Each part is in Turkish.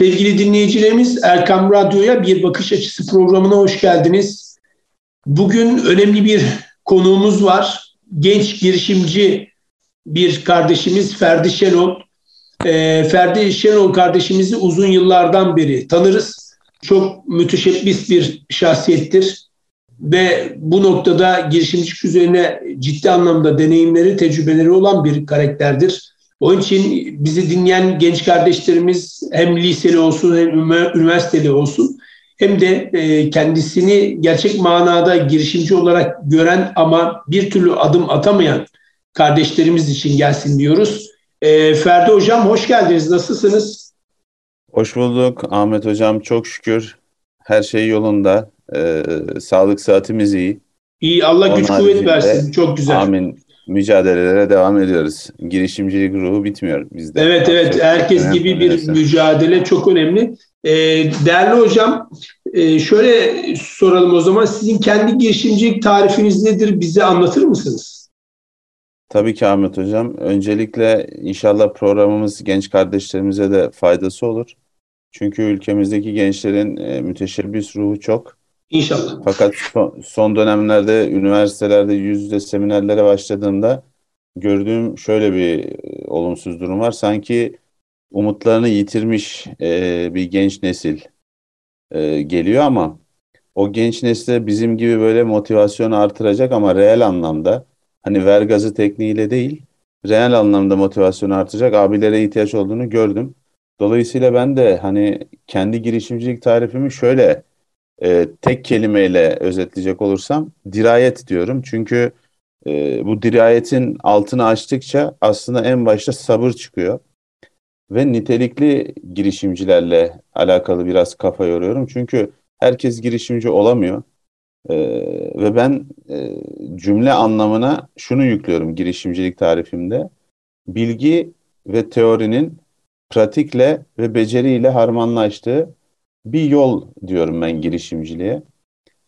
Sevgili dinleyicilerimiz Erkam Radyo'ya bir bakış açısı programına hoş geldiniz. Bugün önemli bir konuğumuz var. Genç girişimci bir kardeşimiz Ferdi Şenol. E, Ferdi Şenol kardeşimizi uzun yıllardan beri tanırız. Çok müteşebbis bir şahsiyettir ve bu noktada girişimcilik üzerine ciddi anlamda deneyimleri, tecrübeleri olan bir karakterdir. Onun için bizi dinleyen genç kardeşlerimiz hem liseli olsun hem üniversiteli olsun hem de e, kendisini gerçek manada girişimci olarak gören ama bir türlü adım atamayan kardeşlerimiz için gelsin diyoruz. E, Ferdi Hocam hoş geldiniz. Nasılsınız? Hoş bulduk Ahmet Hocam. Çok şükür her şey yolunda. Ee, sağlık saatimiz iyi. İyi Allah Onun güç kuvvet versin. Çok güzel. Amin. Mücadelelere devam ediyoruz. Girişimcilik ruhu bitmiyor bizde. Evet evet. Herkes gibi bir mücadele çok önemli. Ee, değerli hocam e, şöyle soralım o zaman. Sizin kendi girişimcilik tarifiniz nedir? Bize anlatır mısınız? Tabii ki Ahmet Hocam. Öncelikle inşallah programımız genç kardeşlerimize de faydası olur. Çünkü ülkemizdeki gençlerin e, müteşebbis ruhu çok. İnşallah. Fakat son, dönemlerde üniversitelerde yüz yüze seminerlere başladığımda gördüğüm şöyle bir e, olumsuz durum var. Sanki umutlarını yitirmiş e, bir genç nesil e, geliyor ama o genç nesle bizim gibi böyle motivasyonu artıracak ama reel anlamda hani ver gazı tekniğiyle değil reel anlamda motivasyonu artıracak abilere ihtiyaç olduğunu gördüm. Dolayısıyla ben de hani kendi girişimcilik tarifimi şöyle e, tek kelimeyle özetleyecek olursam dirayet diyorum. Çünkü e, bu dirayetin altını açtıkça aslında en başta sabır çıkıyor. Ve nitelikli girişimcilerle alakalı biraz kafa yoruyorum. Çünkü herkes girişimci olamıyor. E, ve ben e, cümle anlamına şunu yüklüyorum girişimcilik tarifimde. Bilgi ve teorinin pratikle ve beceriyle harmanlaştığı bir yol diyorum ben girişimciliğe.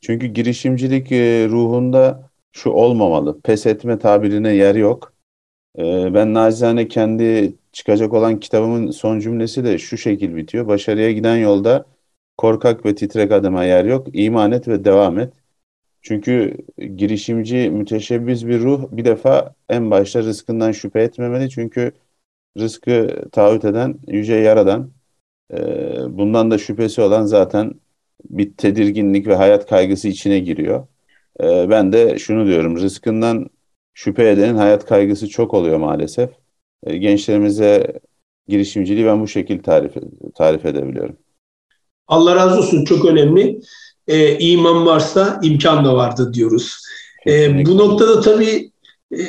Çünkü girişimcilik e, ruhunda şu olmamalı. Pes etme tabirine yer yok. E, ben nacizane kendi çıkacak olan kitabımın son cümlesi de şu şekil bitiyor. Başarıya giden yolda korkak ve titrek adıma yer yok. İman et ve devam et. Çünkü girişimci müteşebbis bir ruh bir defa en başta rızkından şüphe etmemeli. Çünkü rızkı taahhüt eden yüce yaradan ee, bundan da şüphesi olan zaten bir tedirginlik ve hayat kaygısı içine giriyor. Ee, ben de şunu diyorum, rızkından şüphe edenin hayat kaygısı çok oluyor maalesef. Ee, gençlerimize girişimciliği ben bu şekilde tarif, tarif edebiliyorum. Allah razı olsun çok önemli. Ee, iman varsa imkan da vardı diyoruz. Ee, bu noktada tabii e,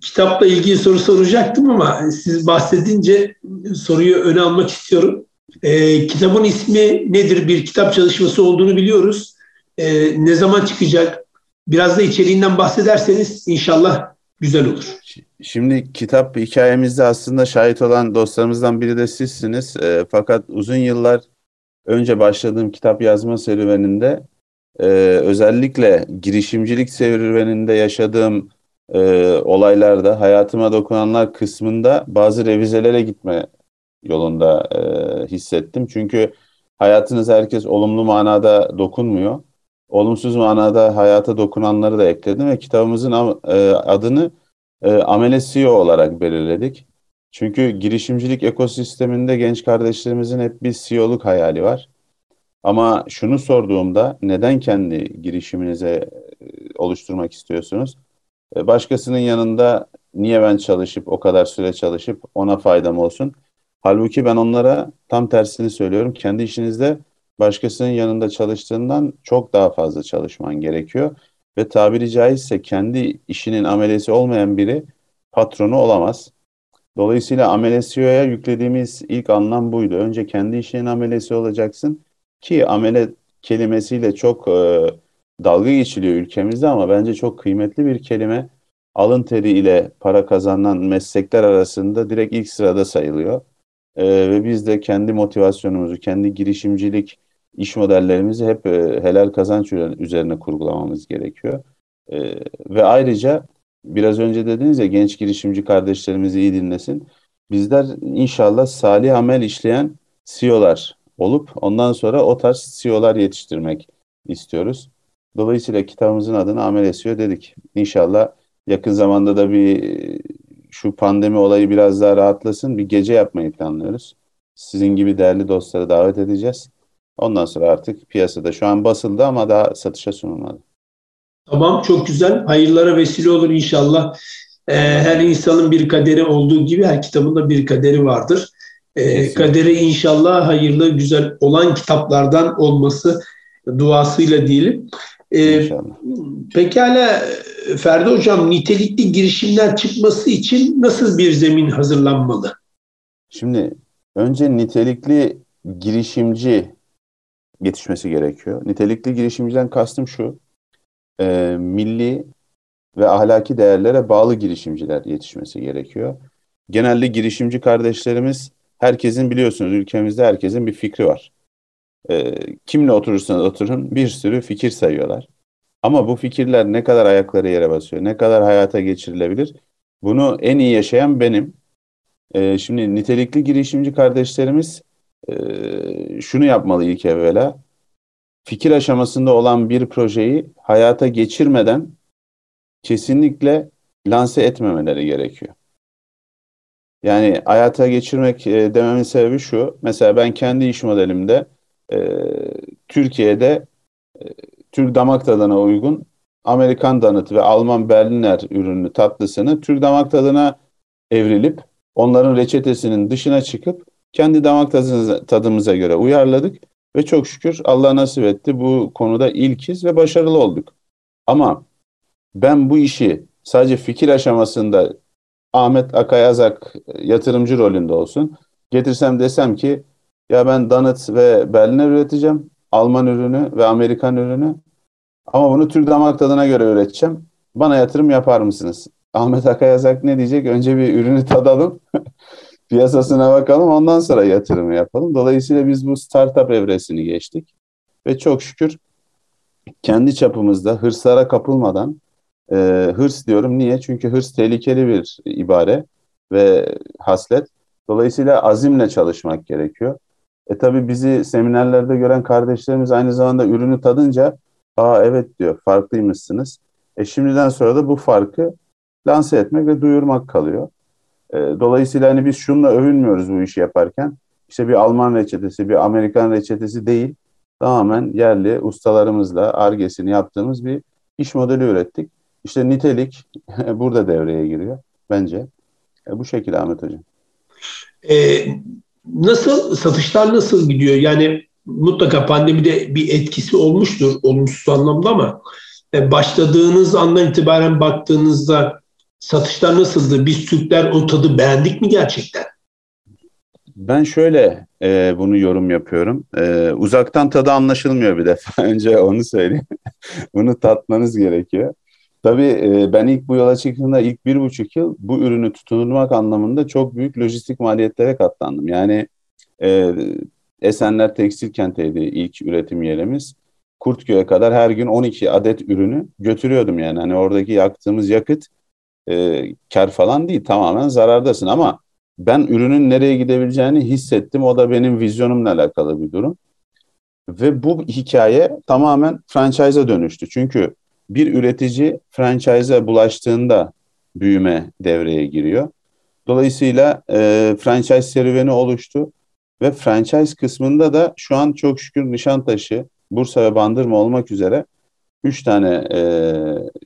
kitapla ilgili soru soracaktım ama siz bahsedince soruyu öne almak istiyorum. E, kitabın ismi nedir? Bir kitap çalışması olduğunu biliyoruz. E, ne zaman çıkacak? Biraz da içeriğinden bahsederseniz inşallah güzel olur. Şimdi kitap hikayemizde aslında şahit olan dostlarımızdan biri de sizsiniz. E, fakat uzun yıllar önce başladığım kitap yazma serüveninde e, özellikle girişimcilik serüveninde yaşadığım e, olaylarda hayatıma dokunanlar kısmında bazı revizelere gitme yolunda e, hissettim. Çünkü hayatınız herkes olumlu manada dokunmuyor. Olumsuz manada hayata dokunanları da ekledim ve kitabımızın e, adını e, Amele CEO olarak belirledik. Çünkü girişimcilik ekosisteminde genç kardeşlerimizin hep bir CEO'luk hayali var. Ama şunu sorduğumda neden kendi girişiminize e, oluşturmak istiyorsunuz? E, başkasının yanında niye ben çalışıp o kadar süre çalışıp ona faydam olsun? Halbuki ben onlara tam tersini söylüyorum. Kendi işinizde başkasının yanında çalıştığından çok daha fazla çalışman gerekiyor. Ve tabiri caizse kendi işinin amelesi olmayan biri patronu olamaz. Dolayısıyla amelesiyoya yüklediğimiz ilk anlam buydu. Önce kendi işinin amelesi olacaksın ki amele kelimesiyle çok e, dalga geçiliyor ülkemizde ama bence çok kıymetli bir kelime. Alın teri ile para kazanan meslekler arasında direkt ilk sırada sayılıyor. E, ve biz de kendi motivasyonumuzu, kendi girişimcilik iş modellerimizi hep e, helal kazanç üzerine kurgulamamız gerekiyor. E, ve ayrıca biraz önce dediniz ya genç girişimci kardeşlerimizi iyi dinlesin. Bizler inşallah salih amel işleyen CEO'lar olup ondan sonra o tarz CEO'lar yetiştirmek istiyoruz. Dolayısıyla kitabımızın adını Amel SEO dedik. İnşallah yakın zamanda da bir şu pandemi olayı biraz daha rahatlasın. Bir gece yapmayı planlıyoruz. Sizin gibi değerli dostları davet edeceğiz. Ondan sonra artık piyasada şu an basıldı ama daha satışa sunulmadı. Tamam çok güzel. Hayırlara vesile olur inşallah. Ee, her insanın bir kaderi olduğu gibi her kitabın da bir kaderi vardır. Ee, kaderi inşallah hayırlı, güzel olan kitaplardan olması duasıyla diyelim. Ee, inşallah. Pekala Ferdi Hocam nitelikli girişimler çıkması için nasıl bir zemin hazırlanmalı? Şimdi önce nitelikli girişimci yetişmesi gerekiyor. Nitelikli girişimciden kastım şu, e, milli ve ahlaki değerlere bağlı girişimciler yetişmesi gerekiyor. Genelde girişimci kardeşlerimiz, herkesin biliyorsunuz ülkemizde herkesin bir fikri var. E, kimle oturursanız oturun bir sürü fikir sayıyorlar. Ama bu fikirler ne kadar ayakları yere basıyor, ne kadar hayata geçirilebilir? Bunu en iyi yaşayan benim. E, şimdi nitelikli girişimci kardeşlerimiz e, şunu yapmalı ilk evvela. Fikir aşamasında olan bir projeyi hayata geçirmeden kesinlikle lanse etmemeleri gerekiyor. Yani hayata geçirmek e, dememin sebebi şu. Mesela ben kendi iş modelimde e, Türkiye'de e, Türk damak tadına uygun Amerikan danıt ve Alman Berliner ürünü tatlısını Türk damak tadına evrilip onların reçetesinin dışına çıkıp kendi damak tadımıza, tadımıza göre uyarladık ve çok şükür Allah nasip etti bu konuda ilkiz ve başarılı olduk. Ama ben bu işi sadece fikir aşamasında Ahmet Akayazak yatırımcı rolünde olsun getirsem desem ki ya ben Donut ve Berliner üreteceğim. Alman ürünü ve Amerikan ürünü. Ama bunu Türk damak tadına göre üreteceğim. Bana yatırım yapar mısınız? Ahmet Akayazak ne diyecek? Önce bir ürünü tadalım. piyasasına bakalım ondan sonra yatırımı yapalım. Dolayısıyla biz bu startup evresini geçtik. Ve çok şükür kendi çapımızda hırslara kapılmadan e, hırs diyorum. Niye? Çünkü hırs tehlikeli bir ibare ve haslet. Dolayısıyla azimle çalışmak gerekiyor. E tabi bizi seminerlerde gören kardeşlerimiz aynı zamanda ürünü tadınca aa evet diyor farklıymışsınız. E şimdiden sonra da bu farkı lanse etmek ve duyurmak kalıyor. E, dolayısıyla hani biz şunla övünmüyoruz bu işi yaparken. İşte bir Alman reçetesi, bir Amerikan reçetesi değil. Tamamen yerli ustalarımızla argesini yaptığımız bir iş modeli ürettik. İşte nitelik burada devreye giriyor bence. E, bu şekilde Ahmet Hocam. Ee, nasıl satışlar nasıl gidiyor? Yani mutlaka pandemide bir etkisi olmuştur olumsuz anlamda ama e, başladığınız andan itibaren baktığınızda satışlar nasıldı? Biz Türkler o tadı beğendik mi gerçekten? Ben şöyle e, bunu yorum yapıyorum. E, uzaktan tadı anlaşılmıyor bir defa. Önce onu söyleyeyim. bunu tatmanız gerekiyor. Tabii e, ben ilk bu yola çıktığımda ilk bir buçuk yıl bu ürünü tutundurmak anlamında çok büyük lojistik maliyetlere katlandım. Yani e, Esenler Tekstil Kent'teydi ilk üretim yerimiz. Kurtköy'e kadar her gün 12 adet ürünü götürüyordum yani. Hani oradaki yaktığımız yakıt e, kar falan değil tamamen zarardasın ama ben ürünün nereye gidebileceğini hissettim. O da benim vizyonumla alakalı bir durum. Ve bu hikaye tamamen franchise'a dönüştü. Çünkü bir üretici franchise'a bulaştığında büyüme devreye giriyor. Dolayısıyla e, franchise serüveni oluştu ve franchise kısmında da şu an çok şükür Nişantaşı, Bursa ve Bandırma olmak üzere 3 tane e,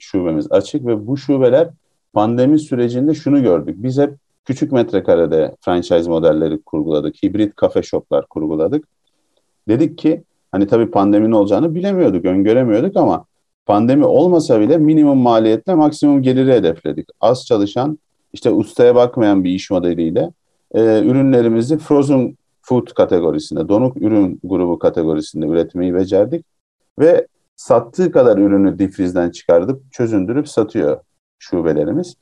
şubemiz açık ve bu şubeler pandemi sürecinde şunu gördük. Biz hep küçük metrekarede franchise modelleri kurguladık. Hibrit kafe shoplar kurguladık. Dedik ki hani tabii pandeminin olacağını bilemiyorduk, öngöremiyorduk ama pandemi olmasa bile minimum maliyetle maksimum geliri hedefledik. Az çalışan, işte ustaya bakmayan bir iş modeliyle e, ürünlerimizi frozen food kategorisinde, donuk ürün grubu kategorisinde üretmeyi becerdik ve sattığı kadar ürünü difrizden çıkardıp çözündürüp satıyor şubelerimiz.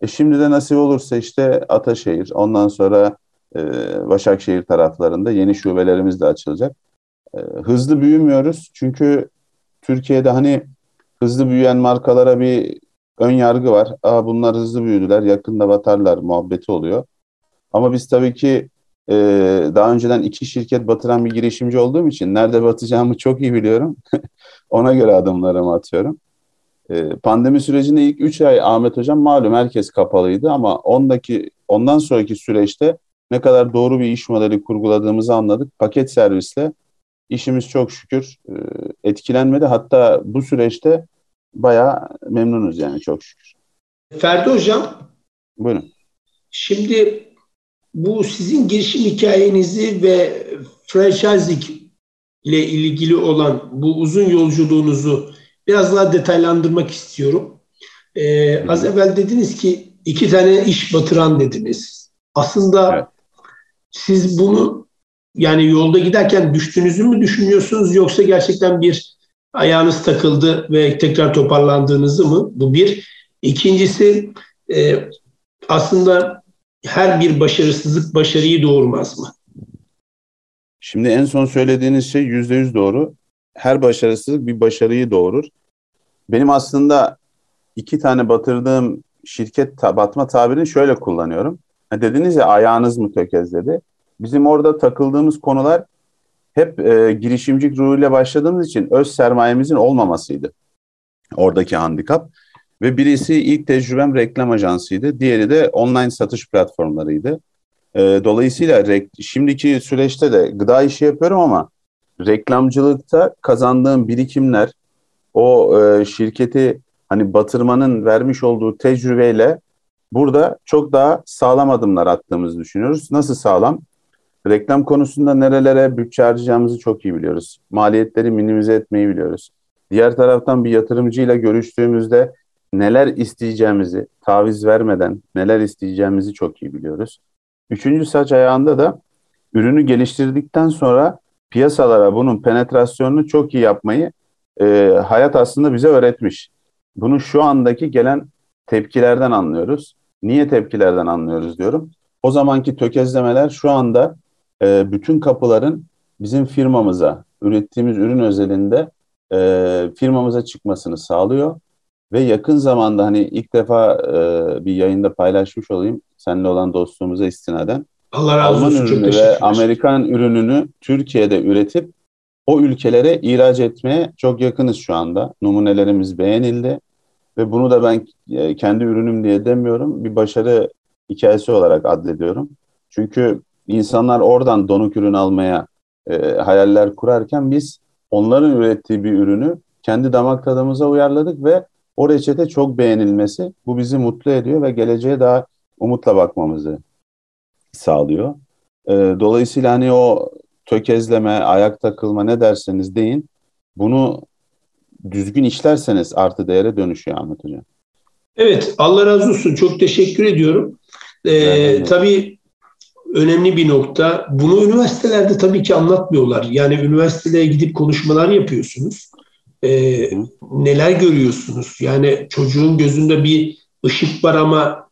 E şimdi de nasip olursa işte Ataşehir, ondan sonra e, Başakşehir taraflarında yeni şubelerimiz de açılacak. E, hızlı büyümüyoruz çünkü Türkiye'de hani hızlı büyüyen markalara bir ön yargı var. Aa bunlar hızlı büyüdüler, yakında batarlar muhabbeti oluyor. Ama biz tabii ki e, daha önceden iki şirket batıran bir girişimci olduğum için nerede batacağımı çok iyi biliyorum. Ona göre adımlarımı atıyorum. E, pandemi sürecinde ilk 3 ay Ahmet Hocam malum herkes kapalıydı ama ondaki ondan sonraki süreçte ne kadar doğru bir iş modeli kurguladığımızı anladık. Paket servisle işimiz çok şükür e, etkilenmedi. Hatta bu süreçte bayağı memnunuz yani çok şükür. Ferdi Hocam. Buyurun. Şimdi bu sizin girişim hikayenizi ve franchising ile ilgili olan bu uzun yolculuğunuzu biraz daha detaylandırmak istiyorum. Ee, az evvel dediniz ki iki tane iş batıran dediniz. Aslında evet. siz bunu yani yolda giderken düştüğünüzü mü düşünüyorsunuz yoksa gerçekten bir ayağınız takıldı ve tekrar toparlandığınızı mı? Bu bir. İkincisi e, aslında her bir başarısızlık başarıyı doğurmaz mı? Şimdi en son söylediğiniz şey yüzde yüz doğru. Her başarısızlık bir başarıyı doğurur. Benim aslında iki tane batırdığım şirket batma tabirini şöyle kullanıyorum. Dediniz ya ayağınız mı tökezledi? Bizim orada takıldığımız konular hep e, girişimcilik ruhuyla başladığımız için öz sermayemizin olmamasıydı. Oradaki handikap. Ve birisi ilk tecrübem reklam ajansıydı. Diğeri de online satış platformlarıydı. E, dolayısıyla şimdiki süreçte de gıda işi yapıyorum ama reklamcılıkta kazandığım birikimler o e, şirketi hani batırmanın vermiş olduğu tecrübeyle burada çok daha sağlam adımlar attığımızı düşünüyoruz. Nasıl sağlam? Reklam konusunda nerelere bütçe harcayacağımızı çok iyi biliyoruz. Maliyetleri minimize etmeyi biliyoruz. Diğer taraftan bir yatırımcıyla görüştüğümüzde neler isteyeceğimizi taviz vermeden neler isteyeceğimizi çok iyi biliyoruz. Üçüncü saç ayağında da ürünü geliştirdikten sonra piyasalara bunun penetrasyonunu çok iyi yapmayı e, hayat aslında bize öğretmiş. Bunu şu andaki gelen tepkilerden anlıyoruz. Niye tepkilerden anlıyoruz diyorum. O zamanki tökezlemeler şu anda e, bütün kapıların bizim firmamıza, ürettiğimiz ürün özelinde e, firmamıza çıkmasını sağlıyor. Ve yakın zamanda hani ilk defa e, bir yayında paylaşmış olayım seninle olan dostluğumuza istinaden. Allah razı Alman olsun. ürünü ve Amerikan ürününü Türkiye'de üretip o ülkelere ihraç etmeye çok yakınız şu anda. Numunelerimiz beğenildi ve bunu da ben e, kendi ürünüm diye demiyorum. Bir başarı hikayesi olarak adlediyorum. Çünkü insanlar oradan donuk ürün almaya e, hayaller kurarken biz onların ürettiği bir ürünü kendi damak tadımıza uyarladık ve o reçete çok beğenilmesi bu bizi mutlu ediyor ve geleceğe daha umutla bakmamızı sağlıyor. E, dolayısıyla hani o tökezleme, ayak takılma ne derseniz deyin bunu düzgün işlerseniz artı değere dönüşüyor Ahmet Hocam. Evet Allah razı olsun çok teşekkür ediyorum. Ee, tabii önemli bir nokta. Bunu üniversitelerde tabii ki anlatmıyorlar. Yani üniversiteye gidip konuşmalar yapıyorsunuz. Ee, neler görüyorsunuz? Yani çocuğun gözünde bir ışık var ama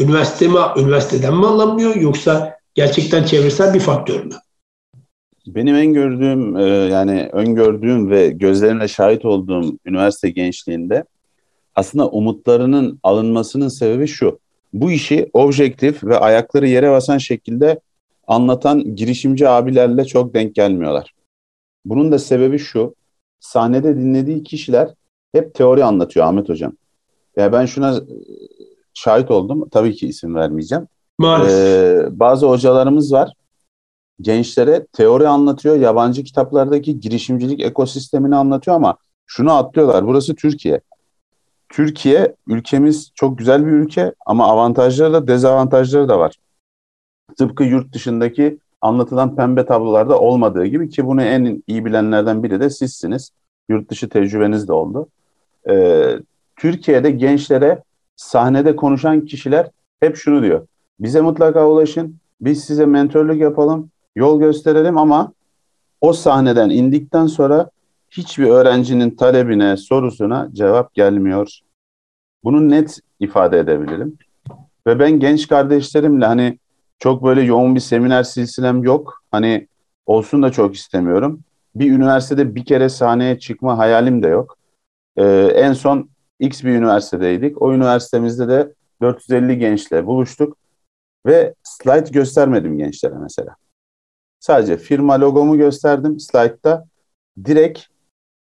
üniversite mi, üniversiteden mi anlamıyor yoksa gerçekten çevresel bir faktör mü? Benim en gördüğüm e, yani öngördüğüm ve gözlerimle şahit olduğum üniversite gençliğinde aslında umutlarının alınmasının sebebi şu. Bu işi objektif ve ayakları yere basan şekilde anlatan girişimci abilerle çok denk gelmiyorlar. Bunun da sebebi şu. Sahnede dinlediği kişiler hep teori anlatıyor Ahmet Hocam. Ya ben şuna şahit oldum. Tabii ki isim vermeyeceğim. Maalesef. Ee, bazı hocalarımız var. Gençlere teori anlatıyor. Yabancı kitaplardaki girişimcilik ekosistemini anlatıyor ama şunu atlıyorlar. Burası Türkiye. Türkiye ülkemiz çok güzel bir ülke ama avantajları da dezavantajları da var. Tıpkı yurt dışındaki anlatılan pembe tablolarda olmadığı gibi ki bunu en iyi bilenlerden biri de sizsiniz. Yurt dışı tecrübeniz de oldu. Ee, Türkiye'de gençlere sahnede konuşan kişiler hep şunu diyor. Bize mutlaka ulaşın, biz size mentorluk yapalım, yol gösterelim ama o sahneden indikten sonra hiçbir öğrencinin talebine, sorusuna cevap gelmiyor. Bunu net ifade edebilirim. Ve ben genç kardeşlerimle hani çok böyle yoğun bir seminer silsilem yok. Hani olsun da çok istemiyorum. Bir üniversitede bir kere sahneye çıkma hayalim de yok. Ee, en son X bir üniversitedeydik. O üniversitemizde de 450 gençle buluştuk. Ve slide göstermedim gençlere mesela. Sadece firma logomu gösterdim slide'da. Direkt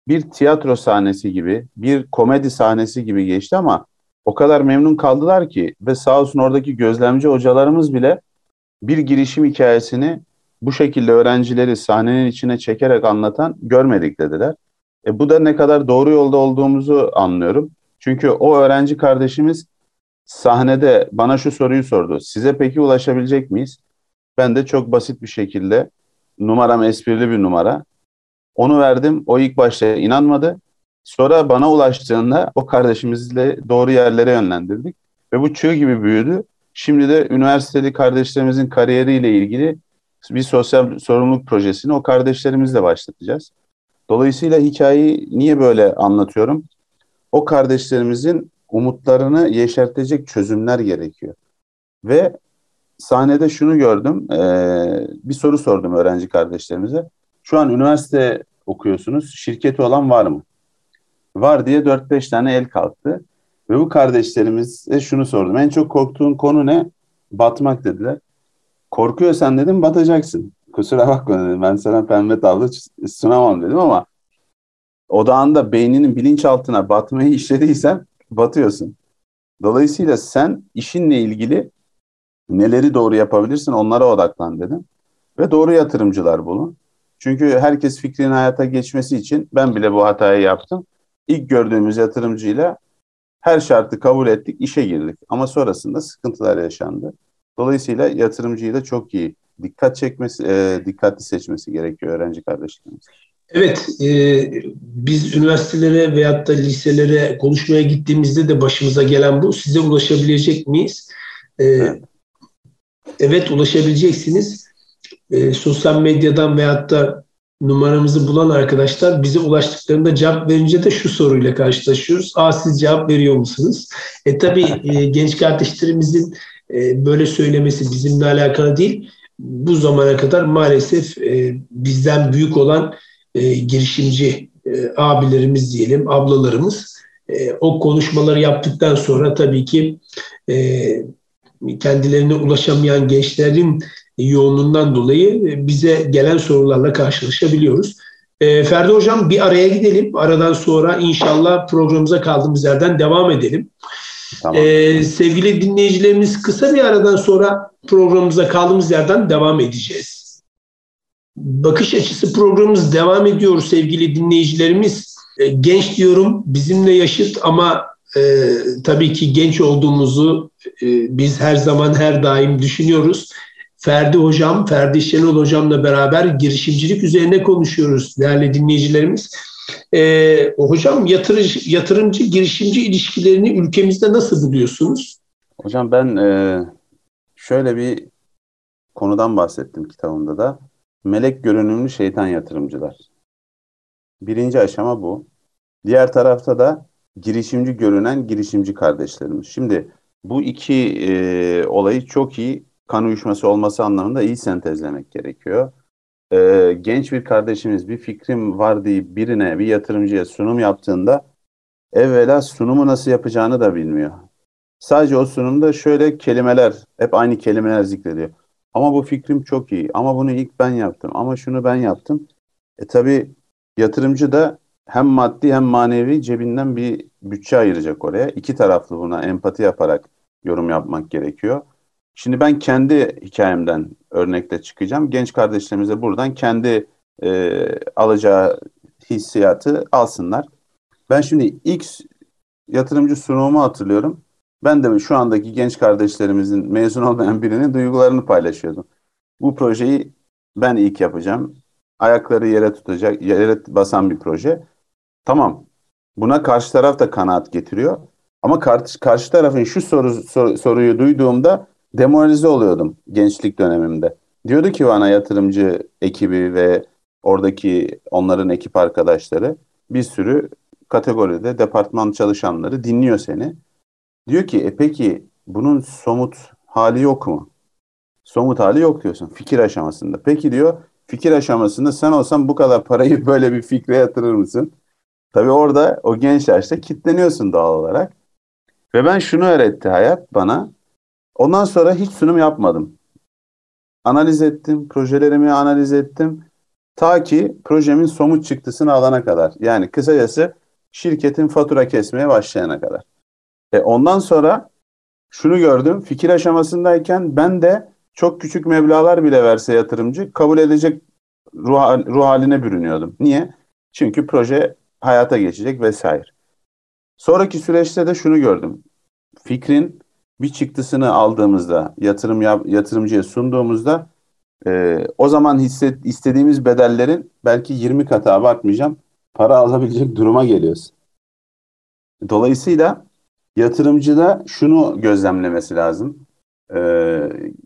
bir tiyatro sahnesi gibi, bir komedi sahnesi gibi geçti ama o kadar memnun kaldılar ki ve sağ olsun oradaki gözlemci hocalarımız bile bir girişim hikayesini bu şekilde öğrencileri sahnenin içine çekerek anlatan görmedik dediler. E, bu da ne kadar doğru yolda olduğumuzu anlıyorum. Çünkü o öğrenci kardeşimiz sahnede bana şu soruyu sordu. Size peki ulaşabilecek miyiz? Ben de çok basit bir şekilde numaram esprili bir numara. Onu verdim. O ilk başta inanmadı. Sonra bana ulaştığında o kardeşimizle doğru yerlere yönlendirdik. Ve bu çığ gibi büyüdü. Şimdi de üniversiteli kardeşlerimizin kariyeriyle ilgili bir sosyal sorumluluk projesini o kardeşlerimizle başlatacağız. Dolayısıyla hikayeyi niye böyle anlatıyorum? O kardeşlerimizin umutlarını yeşertecek çözümler gerekiyor. Ve sahnede şunu gördüm, ee, bir soru sordum öğrenci kardeşlerimize. Şu an üniversite okuyorsunuz, şirketi olan var mı? Var diye 4-5 tane el kalktı. Ve bu kardeşlerimize şunu sordum. En çok korktuğun konu ne? Batmak dediler. Korkuyorsan dedim batacaksın. Kusura bakma dedim. Ben sana pembe tablo sunamam dedim ama odağında beyninin bilinçaltına batmayı işlediysen batıyorsun. Dolayısıyla sen işinle ilgili neleri doğru yapabilirsin onlara odaklan dedim. Ve doğru yatırımcılar bulun. Çünkü herkes fikrin hayata geçmesi için ben bile bu hatayı yaptım. İlk gördüğümüz yatırımcıyla her şartı kabul ettik, işe girdik. Ama sonrasında sıkıntılar yaşandı. Dolayısıyla yatırımcıyı da çok iyi dikkat çekmesi, e, dikkatli seçmesi gerekiyor öğrenci kardeşlerimiz. Evet, e, biz üniversitelere veyahut da liselere konuşmaya gittiğimizde de başımıza gelen bu. Size ulaşabilecek miyiz? E, evet. evet, ulaşabileceksiniz. E, sosyal medyadan veyahut da numaramızı bulan arkadaşlar bize ulaştıklarında cevap verince de şu soruyla karşılaşıyoruz. Aa siz cevap veriyor musunuz? E tabii e, genç kardeşlerimizin e, böyle söylemesi bizimle alakalı değil. Bu zamana kadar maalesef e, bizden büyük olan e, girişimci e, abilerimiz diyelim, ablalarımız e, o konuşmaları yaptıktan sonra tabii ki e, kendilerine ulaşamayan gençlerin yoğunluğundan dolayı e, bize gelen sorularla karşılaşabiliyoruz. E, Ferdi Hocam bir araya gidelim. Aradan sonra inşallah programımıza kaldığımız yerden devam edelim. Tamam. Ee, sevgili dinleyicilerimiz kısa bir aradan sonra programımıza kaldığımız yerden devam edeceğiz. Bakış açısı programımız devam ediyor sevgili dinleyicilerimiz. Ee, genç diyorum bizimle yaşıt ama e, tabii ki genç olduğumuzu e, biz her zaman her daim düşünüyoruz. Ferdi Hocam, Ferdi Şenol Hocam'la beraber girişimcilik üzerine konuşuyoruz değerli dinleyicilerimiz. E, hocam yatırıcı, yatırımcı girişimci ilişkilerini ülkemizde nasıl buluyorsunuz? Hocam ben e, şöyle bir konudan bahsettim kitabımda da. Melek görünümlü şeytan yatırımcılar. Birinci aşama bu. Diğer tarafta da girişimci görünen girişimci kardeşlerimiz. Şimdi bu iki e, olayı çok iyi kan uyuşması olması anlamında iyi sentezlemek gerekiyor e, genç bir kardeşimiz bir fikrim var deyip birine, bir yatırımcıya sunum yaptığında evvela sunumu nasıl yapacağını da bilmiyor. Sadece o sunumda şöyle kelimeler, hep aynı kelimeler zikrediyor. Ama bu fikrim çok iyi, ama bunu ilk ben yaptım, ama şunu ben yaptım. E tabi yatırımcı da hem maddi hem manevi cebinden bir bütçe ayıracak oraya. İki taraflı buna empati yaparak yorum yapmak gerekiyor. Şimdi ben kendi hikayemden örnekle çıkacağım. Genç kardeşlerimize buradan kendi e, alacağı hissiyatı alsınlar. Ben şimdi ilk yatırımcı sunumumu hatırlıyorum. Ben de şu andaki genç kardeşlerimizin mezun olmayan birinin duygularını paylaşıyordum. Bu projeyi ben ilk yapacağım. Ayakları yere tutacak, yere basan bir proje. Tamam. Buna karşı taraf da kanaat getiriyor. Ama karşı, karşı tarafın şu soru, sor, soruyu duyduğumda demoralize oluyordum gençlik dönemimde. Diyordu ki bana yatırımcı ekibi ve oradaki onların ekip arkadaşları bir sürü kategoride departman çalışanları dinliyor seni. Diyor ki e peki bunun somut hali yok mu? Somut hali yok diyorsun fikir aşamasında. Peki diyor fikir aşamasında sen olsan bu kadar parayı böyle bir fikre yatırır mısın? Tabii orada o genç yaşta kitleniyorsun doğal olarak. Ve ben şunu öğretti hayat bana Ondan sonra hiç sunum yapmadım. Analiz ettim, projelerimi analiz ettim. Ta ki projemin somut çıktısını alana kadar. Yani kısacası şirketin fatura kesmeye başlayana kadar. E ondan sonra şunu gördüm. Fikir aşamasındayken ben de çok küçük meblalar bile verse yatırımcı kabul edecek ruh, ruh haline bürünüyordum. Niye? Çünkü proje hayata geçecek vesaire. Sonraki süreçte de şunu gördüm. Fikrin bir çıktısını aldığımızda, yatırım yap, yatırımcıya sunduğumuzda e, o zaman hisset, istediğimiz bedellerin belki 20 katı abartmayacağım para alabilecek duruma geliyoruz. Dolayısıyla yatırımcıda şunu gözlemlemesi lazım. E,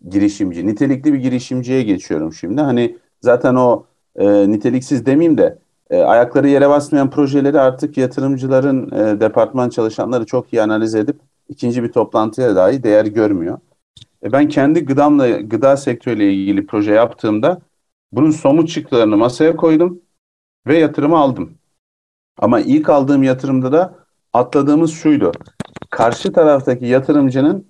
girişimci, nitelikli bir girişimciye geçiyorum şimdi. Hani zaten o e, niteliksiz demeyeyim de e, ayakları yere basmayan projeleri artık yatırımcıların e, departman çalışanları çok iyi analiz edip ikinci bir toplantıya dahi değer görmüyor. E, ben kendi gıdamla gıda sektörüyle ilgili proje yaptığımda bunun somut çıktılarını masaya koydum ve yatırımı aldım. Ama ilk aldığım yatırımda da atladığımız şuydu. Karşı taraftaki yatırımcının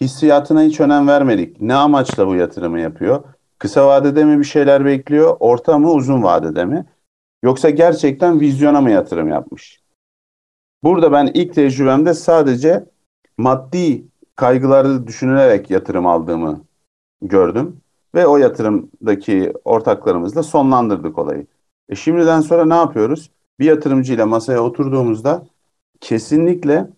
hissiyatına hiç önem vermedik. Ne amaçla bu yatırımı yapıyor? Kısa vadede mi bir şeyler bekliyor? Orta mı uzun vadede mi? Yoksa gerçekten vizyona mı yatırım yapmış? Burada ben ilk tecrübemde sadece maddi kaygıları düşünülerek yatırım aldığımı gördüm. Ve o yatırımdaki ortaklarımızla sonlandırdık olayı. E şimdiden sonra ne yapıyoruz? Bir yatırımcıyla masaya oturduğumuzda kesinlikle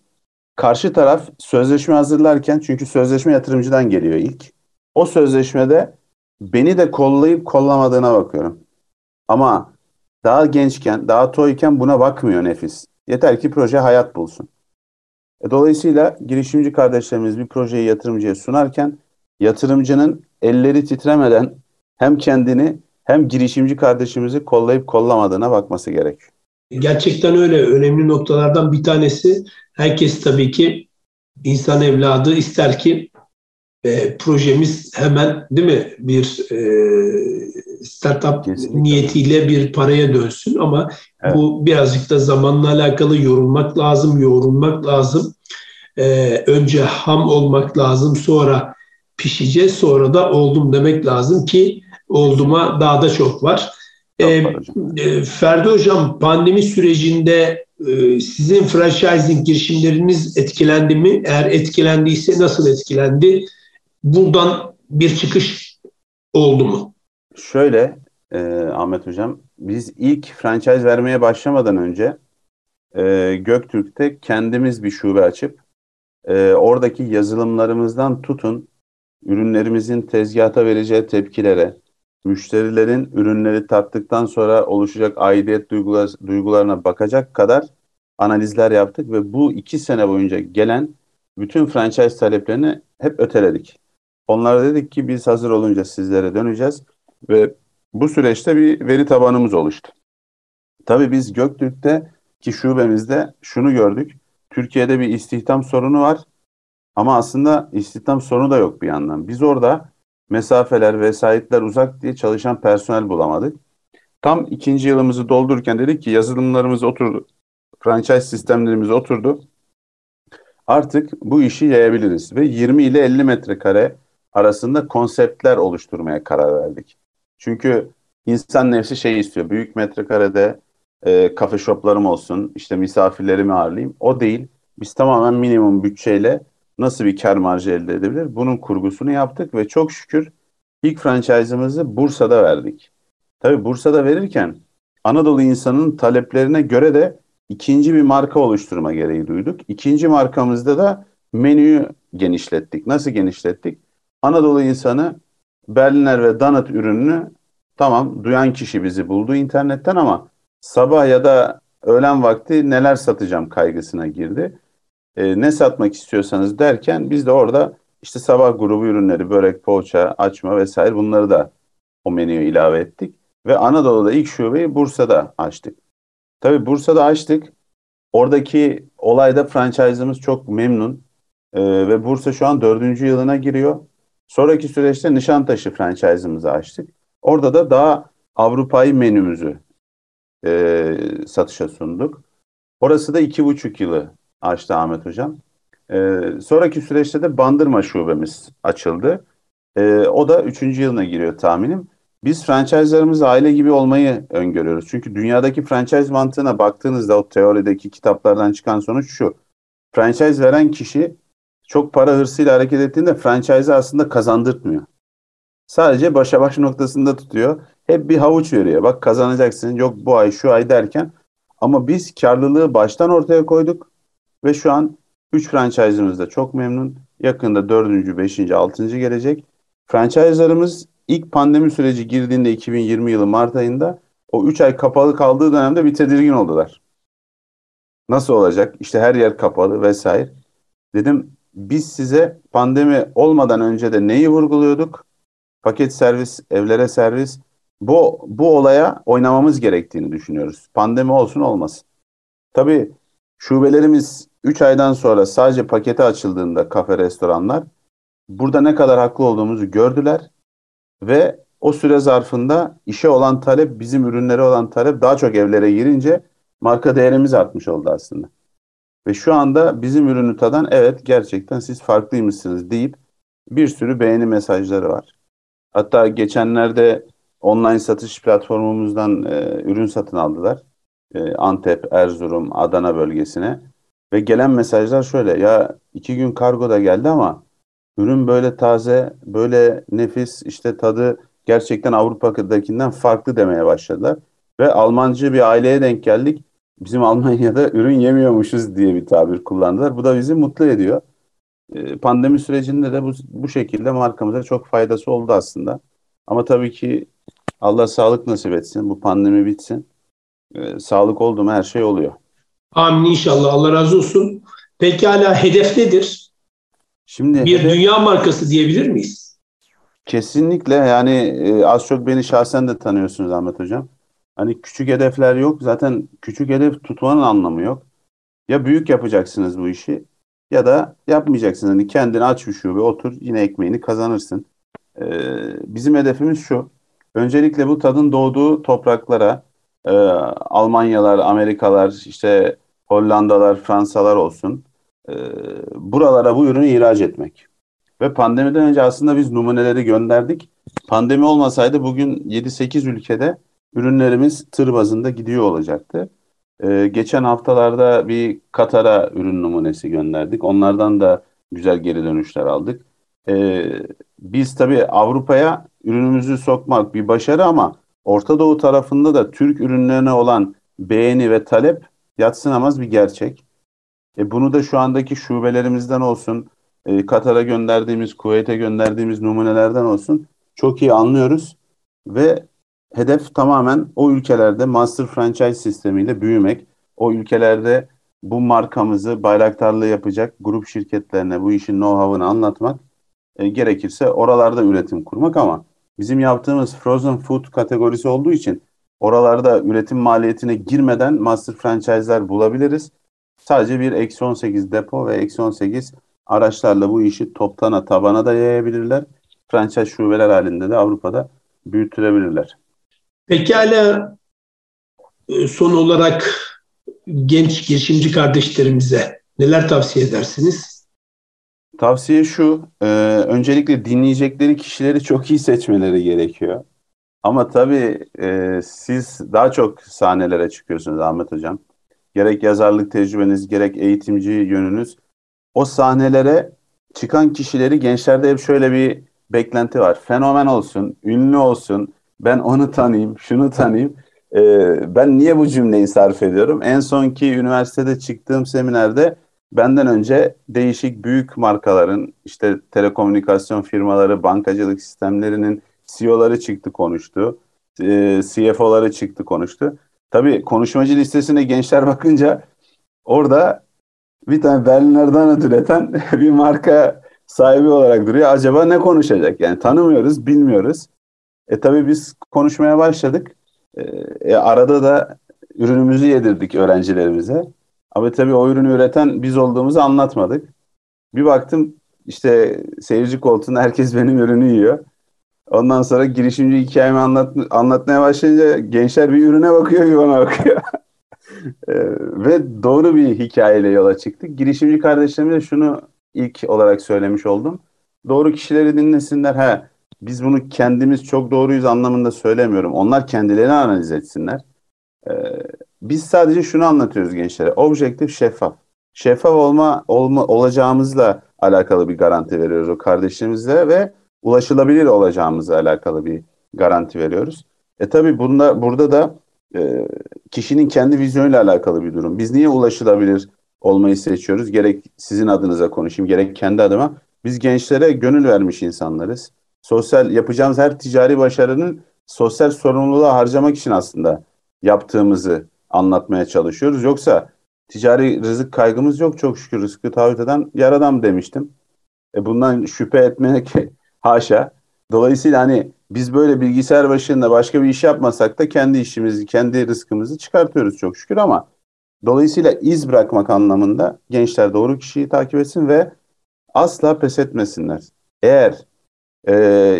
karşı taraf sözleşme hazırlarken çünkü sözleşme yatırımcıdan geliyor ilk. O sözleşmede beni de kollayıp kollamadığına bakıyorum. Ama daha gençken, daha toyken buna bakmıyor nefis. Yeter ki proje hayat bulsun. E, dolayısıyla girişimci kardeşlerimiz bir projeyi yatırımcıya sunarken yatırımcının elleri titremeden hem kendini hem girişimci kardeşimizi kollayıp kollamadığına bakması gerekiyor. Gerçekten öyle. Önemli noktalardan bir tanesi herkes tabii ki insan evladı ister ki e, projemiz hemen değil mi bir e, startup Kesinlikle. niyetiyle bir paraya dönsün ama evet. bu birazcık da zamanla alakalı yorulmak lazım, yoğrulmak lazım. E, önce ham olmak lazım, sonra pişeceğiz, sonra da oldum demek lazım ki olduma daha da çok var. E, e, Ferdi Hocam pandemi sürecinde e, sizin franchising girişimleriniz etkilendi mi? Eğer etkilendiyse nasıl etkilendi? buradan bir çıkış oldu mu? Şöyle e, Ahmet Hocam, biz ilk franchise vermeye başlamadan önce e, Göktürk'te kendimiz bir şube açıp e, oradaki yazılımlarımızdan tutun ürünlerimizin tezgahta vereceği tepkilere, müşterilerin ürünleri tattıktan sonra oluşacak aidiyet duygular, duygularına bakacak kadar analizler yaptık ve bu iki sene boyunca gelen bütün franchise taleplerini hep öteledik. Onlara dedik ki biz hazır olunca sizlere döneceğiz ve bu süreçte bir veri tabanımız oluştu. Tabii biz Göktürk'te ki şubemizde şunu gördük. Türkiye'de bir istihdam sorunu var ama aslında istihdam sorunu da yok bir yandan. Biz orada mesafeler, vesayetler uzak diye çalışan personel bulamadık. Tam ikinci yılımızı doldururken dedik ki yazılımlarımız oturdu, franchise sistemlerimiz oturdu. Artık bu işi yayabiliriz ve 20 ile 50 metrekare arasında konseptler oluşturmaya karar verdik. Çünkü insan nefsi şey istiyor. Büyük metrekarede e, kafe shoplarım olsun, işte misafirlerimi ağırlayayım. O değil. Biz tamamen minimum bütçeyle nasıl bir kar marjı elde edebilir? Bunun kurgusunu yaptık ve çok şükür ilk franchise'ımızı Bursa'da verdik. Tabii Bursa'da verirken Anadolu insanının taleplerine göre de ikinci bir marka oluşturma gereği duyduk. İkinci markamızda da menüyü genişlettik. Nasıl genişlettik? Anadolu insanı Berliner ve Donut ürününü tamam duyan kişi bizi buldu internetten ama sabah ya da öğlen vakti neler satacağım kaygısına girdi. E, ne satmak istiyorsanız derken biz de orada işte sabah grubu ürünleri, börek, poğaça, açma vesaire bunları da o menüye ilave ettik. Ve Anadolu'da ilk şubeyi Bursa'da açtık. Tabii Bursa'da açtık. Oradaki olayda franchise'ımız çok memnun. Ee, ve Bursa şu an dördüncü yılına giriyor. Sonraki süreçte Nişantaşı franchise'ımızı açtık. Orada da daha Avrupa'yı menümüzü e, satışa sunduk. Orası da iki buçuk yılı açtı Ahmet Hocam. E, sonraki süreçte de Bandırma şubemiz açıldı. E, o da üçüncü yılına giriyor tahminim. Biz franchise'larımız aile gibi olmayı öngörüyoruz. Çünkü dünyadaki franchise mantığına baktığınızda o teorideki kitaplardan çıkan sonuç şu. Franchise veren kişi çok para hırsıyla hareket ettiğinde franchise'ı aslında kazandırtmıyor. Sadece başa baş noktasında tutuyor. Hep bir havuç veriyor. Bak kazanacaksın. Yok bu ay şu ay derken. Ama biz karlılığı baştan ortaya koyduk. Ve şu an 3 franchise'ımız da çok memnun. Yakında 4. 5. 6. gelecek. Franchise'larımız ilk pandemi süreci girdiğinde 2020 yılı Mart ayında o 3 ay kapalı kaldığı dönemde bir tedirgin oldular. Nasıl olacak? İşte her yer kapalı vesaire. Dedim biz size pandemi olmadan önce de neyi vurguluyorduk? Paket servis, evlere servis. Bu, bu olaya oynamamız gerektiğini düşünüyoruz. Pandemi olsun olmasın. Tabii şubelerimiz 3 aydan sonra sadece pakete açıldığında kafe, restoranlar burada ne kadar haklı olduğumuzu gördüler ve o süre zarfında işe olan talep, bizim ürünlere olan talep daha çok evlere girince marka değerimiz artmış oldu aslında. Ve şu anda bizim ürünü tadan evet gerçekten siz farklıymışsınız deyip bir sürü beğeni mesajları var. Hatta geçenlerde online satış platformumuzdan e, ürün satın aldılar. E, Antep, Erzurum, Adana bölgesine. Ve gelen mesajlar şöyle ya iki gün kargo da geldi ama ürün böyle taze, böyle nefis işte tadı gerçekten Avrupa'dakinden farklı demeye başladılar. Ve Almancı bir aileye denk geldik. Bizim Almanya'da ürün yemiyormuşuz diye bir tabir kullandılar. Bu da bizi mutlu ediyor. Ee, pandemi sürecinde de bu, bu şekilde markamıza çok faydası oldu aslında. Ama tabii ki Allah sağlık nasip etsin. Bu pandemi bitsin. Ee, sağlık oldu mu her şey oluyor. Amin inşallah. Allah razı olsun. Pekala hedef nedir? Şimdi bir hedef, dünya markası diyebilir miyiz? Kesinlikle yani e, az çok beni şahsen de tanıyorsunuz Ahmet Hocam. Hani küçük hedefler yok. Zaten küçük hedef tutmanın anlamı yok. Ya büyük yapacaksınız bu işi ya da yapmayacaksın. Hani kendini aç bir şube otur yine ekmeğini kazanırsın. Ee, bizim hedefimiz şu. Öncelikle bu tadın doğduğu topraklara e, Almanyalar, Amerikalar, işte Hollandalar, Fransalar olsun. E, buralara bu ürünü ihraç etmek. Ve pandemiden önce aslında biz numuneleri gönderdik. Pandemi olmasaydı bugün 7-8 ülkede ürünlerimiz tır bazında gidiyor olacaktı. Ee, geçen haftalarda bir Katar'a ürün numunesi gönderdik. Onlardan da güzel geri dönüşler aldık. Ee, biz tabii Avrupa'ya ürünümüzü sokmak bir başarı ama Orta Doğu tarafında da Türk ürünlerine olan beğeni ve talep yatsınamaz bir gerçek. E bunu da şu andaki şubelerimizden olsun, e, Katar'a gönderdiğimiz, Kuveyt'e gönderdiğimiz numunelerden olsun çok iyi anlıyoruz. Ve hedef tamamen o ülkelerde master franchise sistemiyle büyümek. O ülkelerde bu markamızı bayraktarlığı yapacak grup şirketlerine bu işin know-how'ını anlatmak. E, gerekirse oralarda üretim kurmak ama bizim yaptığımız frozen food kategorisi olduğu için oralarda üretim maliyetine girmeden master franchise'ler bulabiliriz. Sadece bir eksi 18 depo ve eksi 18 araçlarla bu işi toptana tabana da yayabilirler. Franchise şubeler halinde de Avrupa'da büyütülebilirler. Pekala e, son olarak genç girişimci kardeşlerimize neler tavsiye edersiniz? Tavsiye şu, e, öncelikle dinleyecekleri kişileri çok iyi seçmeleri gerekiyor. Ama tabii e, siz daha çok sahnelere çıkıyorsunuz Ahmet Hocam. Gerek yazarlık tecrübeniz, gerek eğitimci yönünüz. O sahnelere çıkan kişileri gençlerde hep şöyle bir beklenti var. Fenomen olsun, ünlü olsun, ben onu tanıyayım, şunu tanıyayım. Ee, ben niye bu cümleyi sarf ediyorum? En sonki üniversitede çıktığım seminerde benden önce değişik büyük markaların işte telekomünikasyon firmaları, bankacılık sistemlerinin CEO'ları çıktı konuştu. E, CFO'ları çıktı konuştu. Tabii konuşmacı listesine gençler bakınca orada bir tane Berliner'dan üreten bir marka sahibi olarak duruyor. Acaba ne konuşacak? Yani tanımıyoruz, bilmiyoruz. E tabii biz konuşmaya başladık. E, e, arada da ürünümüzü yedirdik öğrencilerimize. Ama tabii o ürünü üreten biz olduğumuzu anlatmadık. Bir baktım işte seyirci koltuğunda herkes benim ürünü yiyor. Ondan sonra girişimci hikayemi anlat, anlatmaya başlayınca gençler bir ürüne bakıyor bir bana bakıyor. Ee, ve doğru bir hikayeyle yola çıktık. Girişimci kardeşlerime şunu ilk olarak söylemiş oldum. Doğru kişileri dinlesinler. He, biz bunu kendimiz çok doğruyuz anlamında söylemiyorum. Onlar kendilerini analiz etsinler. Ee, biz sadece şunu anlatıyoruz gençlere. Objektif, şeffaf. Şeffaf olma, olma olacağımızla alakalı bir garanti veriyoruz o kardeşlerimizle ve ulaşılabilir olacağımızla alakalı bir garanti veriyoruz. E tabi bunda burada da e, kişinin kendi vizyonuyla alakalı bir durum. Biz niye ulaşılabilir olmayı seçiyoruz? Gerek sizin adınıza konuşayım, gerek kendi adıma. Biz gençlere gönül vermiş insanlarız. Sosyal yapacağımız her ticari başarının sosyal sorumluluğa harcamak için aslında yaptığımızı anlatmaya çalışıyoruz. Yoksa ticari rızık kaygımız yok çok şükür rızkı taahhüt eden yaradan demiştim. E bundan şüphe etmek haşa. Dolayısıyla hani biz böyle bilgisayar başında başka bir iş yapmasak da kendi işimizi, kendi rızkımızı çıkartıyoruz çok şükür ama dolayısıyla iz bırakmak anlamında gençler doğru kişiyi takip etsin ve asla pes etmesinler. Eğer e,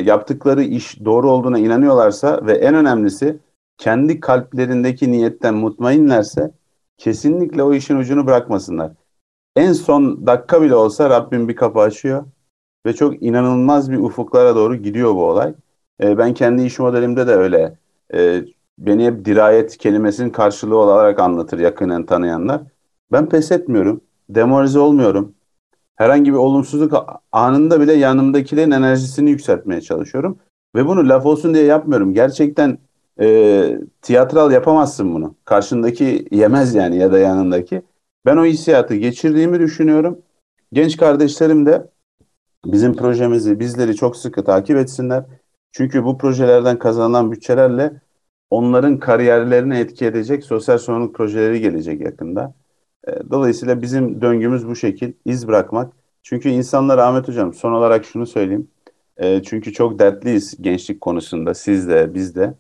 yaptıkları iş doğru olduğuna inanıyorlarsa ve en önemlisi kendi kalplerindeki niyetten mutmainlerse kesinlikle o işin ucunu bırakmasınlar. En son dakika bile olsa Rabbim bir kapı açıyor ve çok inanılmaz bir ufuklara doğru gidiyor bu olay. E, ben kendi iş modelimde de öyle. E, beni hep dirayet kelimesinin karşılığı olarak anlatır yakinen tanıyanlar. Ben pes etmiyorum, demoralize olmuyorum. Herhangi bir olumsuzluk anında bile yanımdakilerin enerjisini yükseltmeye çalışıyorum. Ve bunu laf olsun diye yapmıyorum. Gerçekten e, tiyatral yapamazsın bunu. Karşındaki yemez yani ya da yanındaki. Ben o hissiyatı geçirdiğimi düşünüyorum. Genç kardeşlerim de bizim projemizi, bizleri çok sıkı takip etsinler. Çünkü bu projelerden kazanılan bütçelerle onların kariyerlerini etki edecek sosyal sorumluluk projeleri gelecek yakında. E, dolayısıyla bizim döngümüz bu şekil, iz bırakmak. Çünkü insanlar Ahmet Hocam son olarak şunu söyleyeyim. E, çünkü çok dertliyiz gençlik konusunda, siz de, biz de.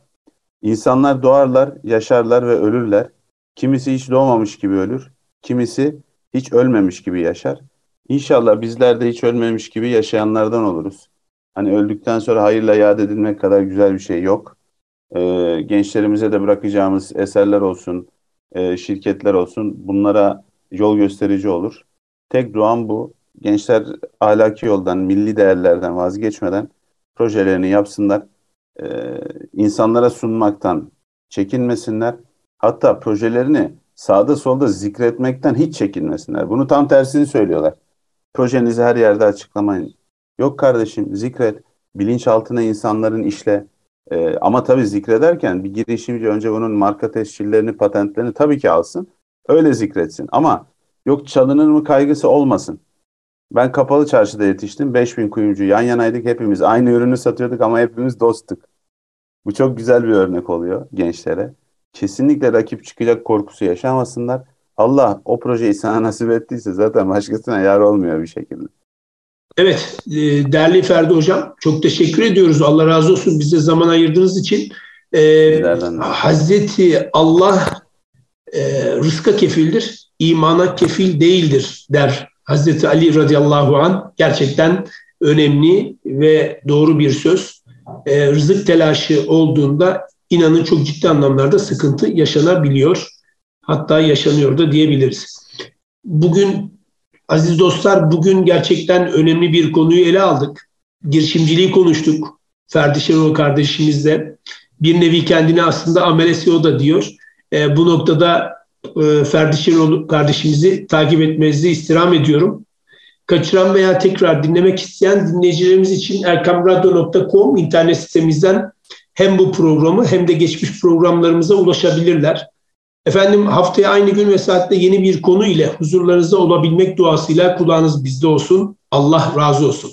İnsanlar doğarlar, yaşarlar ve ölürler. Kimisi hiç doğmamış gibi ölür, kimisi hiç ölmemiş gibi yaşar. İnşallah bizler de hiç ölmemiş gibi yaşayanlardan oluruz. Hani öldükten sonra hayırla yad edilmek kadar güzel bir şey yok. Ee, gençlerimize de bırakacağımız eserler olsun, e, şirketler olsun bunlara yol gösterici olur. Tek duam bu. Gençler ahlaki yoldan, milli değerlerden vazgeçmeden projelerini yapsınlar. Ee, insanlara sunmaktan çekinmesinler. Hatta projelerini sağda solda zikretmekten hiç çekinmesinler. Bunu tam tersini söylüyorlar. Projenizi her yerde açıklamayın. Yok kardeşim zikret. Bilinçaltına insanların işle. Ee, ama tabii zikrederken bir girişimci önce bunun marka tescillerini, patentlerini tabii ki alsın. Öyle zikretsin. Ama yok çalınır mı kaygısı olmasın. Ben kapalı çarşıda yetiştim. 5000 kuyumcu yan yanaydık. Hepimiz aynı ürünü satıyorduk ama hepimiz dosttuk. Bu çok güzel bir örnek oluyor gençlere. Kesinlikle rakip çıkacak korkusu yaşamasınlar. Allah o projeyi sana nasip ettiyse zaten başkasına yar olmuyor bir şekilde. Evet, e, değerli Ferdi Hocam çok teşekkür ediyoruz. Allah razı olsun bize zaman ayırdığınız için. Ee, Hazreti Allah e, rızka kefildir, imana kefil değildir der Hazreti Ali radıyallahu an. Gerçekten önemli ve doğru bir söz. E, rızık telaşı olduğunda inanın çok ciddi anlamlarda sıkıntı yaşanabiliyor. Hatta yaşanıyor da diyebiliriz. Bugün aziz dostlar bugün gerçekten önemli bir konuyu ele aldık. Girişimciliği konuştuk. Ferdi Şenol kardeşimizle. Bir nevi kendini aslında amele CEO da diyor. E, bu noktada e, Ferdi Şenol kardeşimizi takip etmenizi istirham ediyorum. Kaçıran veya tekrar dinlemek isteyen dinleyicilerimiz için erkamradyo.com internet sitemizden hem bu programı hem de geçmiş programlarımıza ulaşabilirler. Efendim haftaya aynı gün ve saatte yeni bir konu ile huzurlarınızda olabilmek duasıyla kulağınız bizde olsun. Allah razı olsun.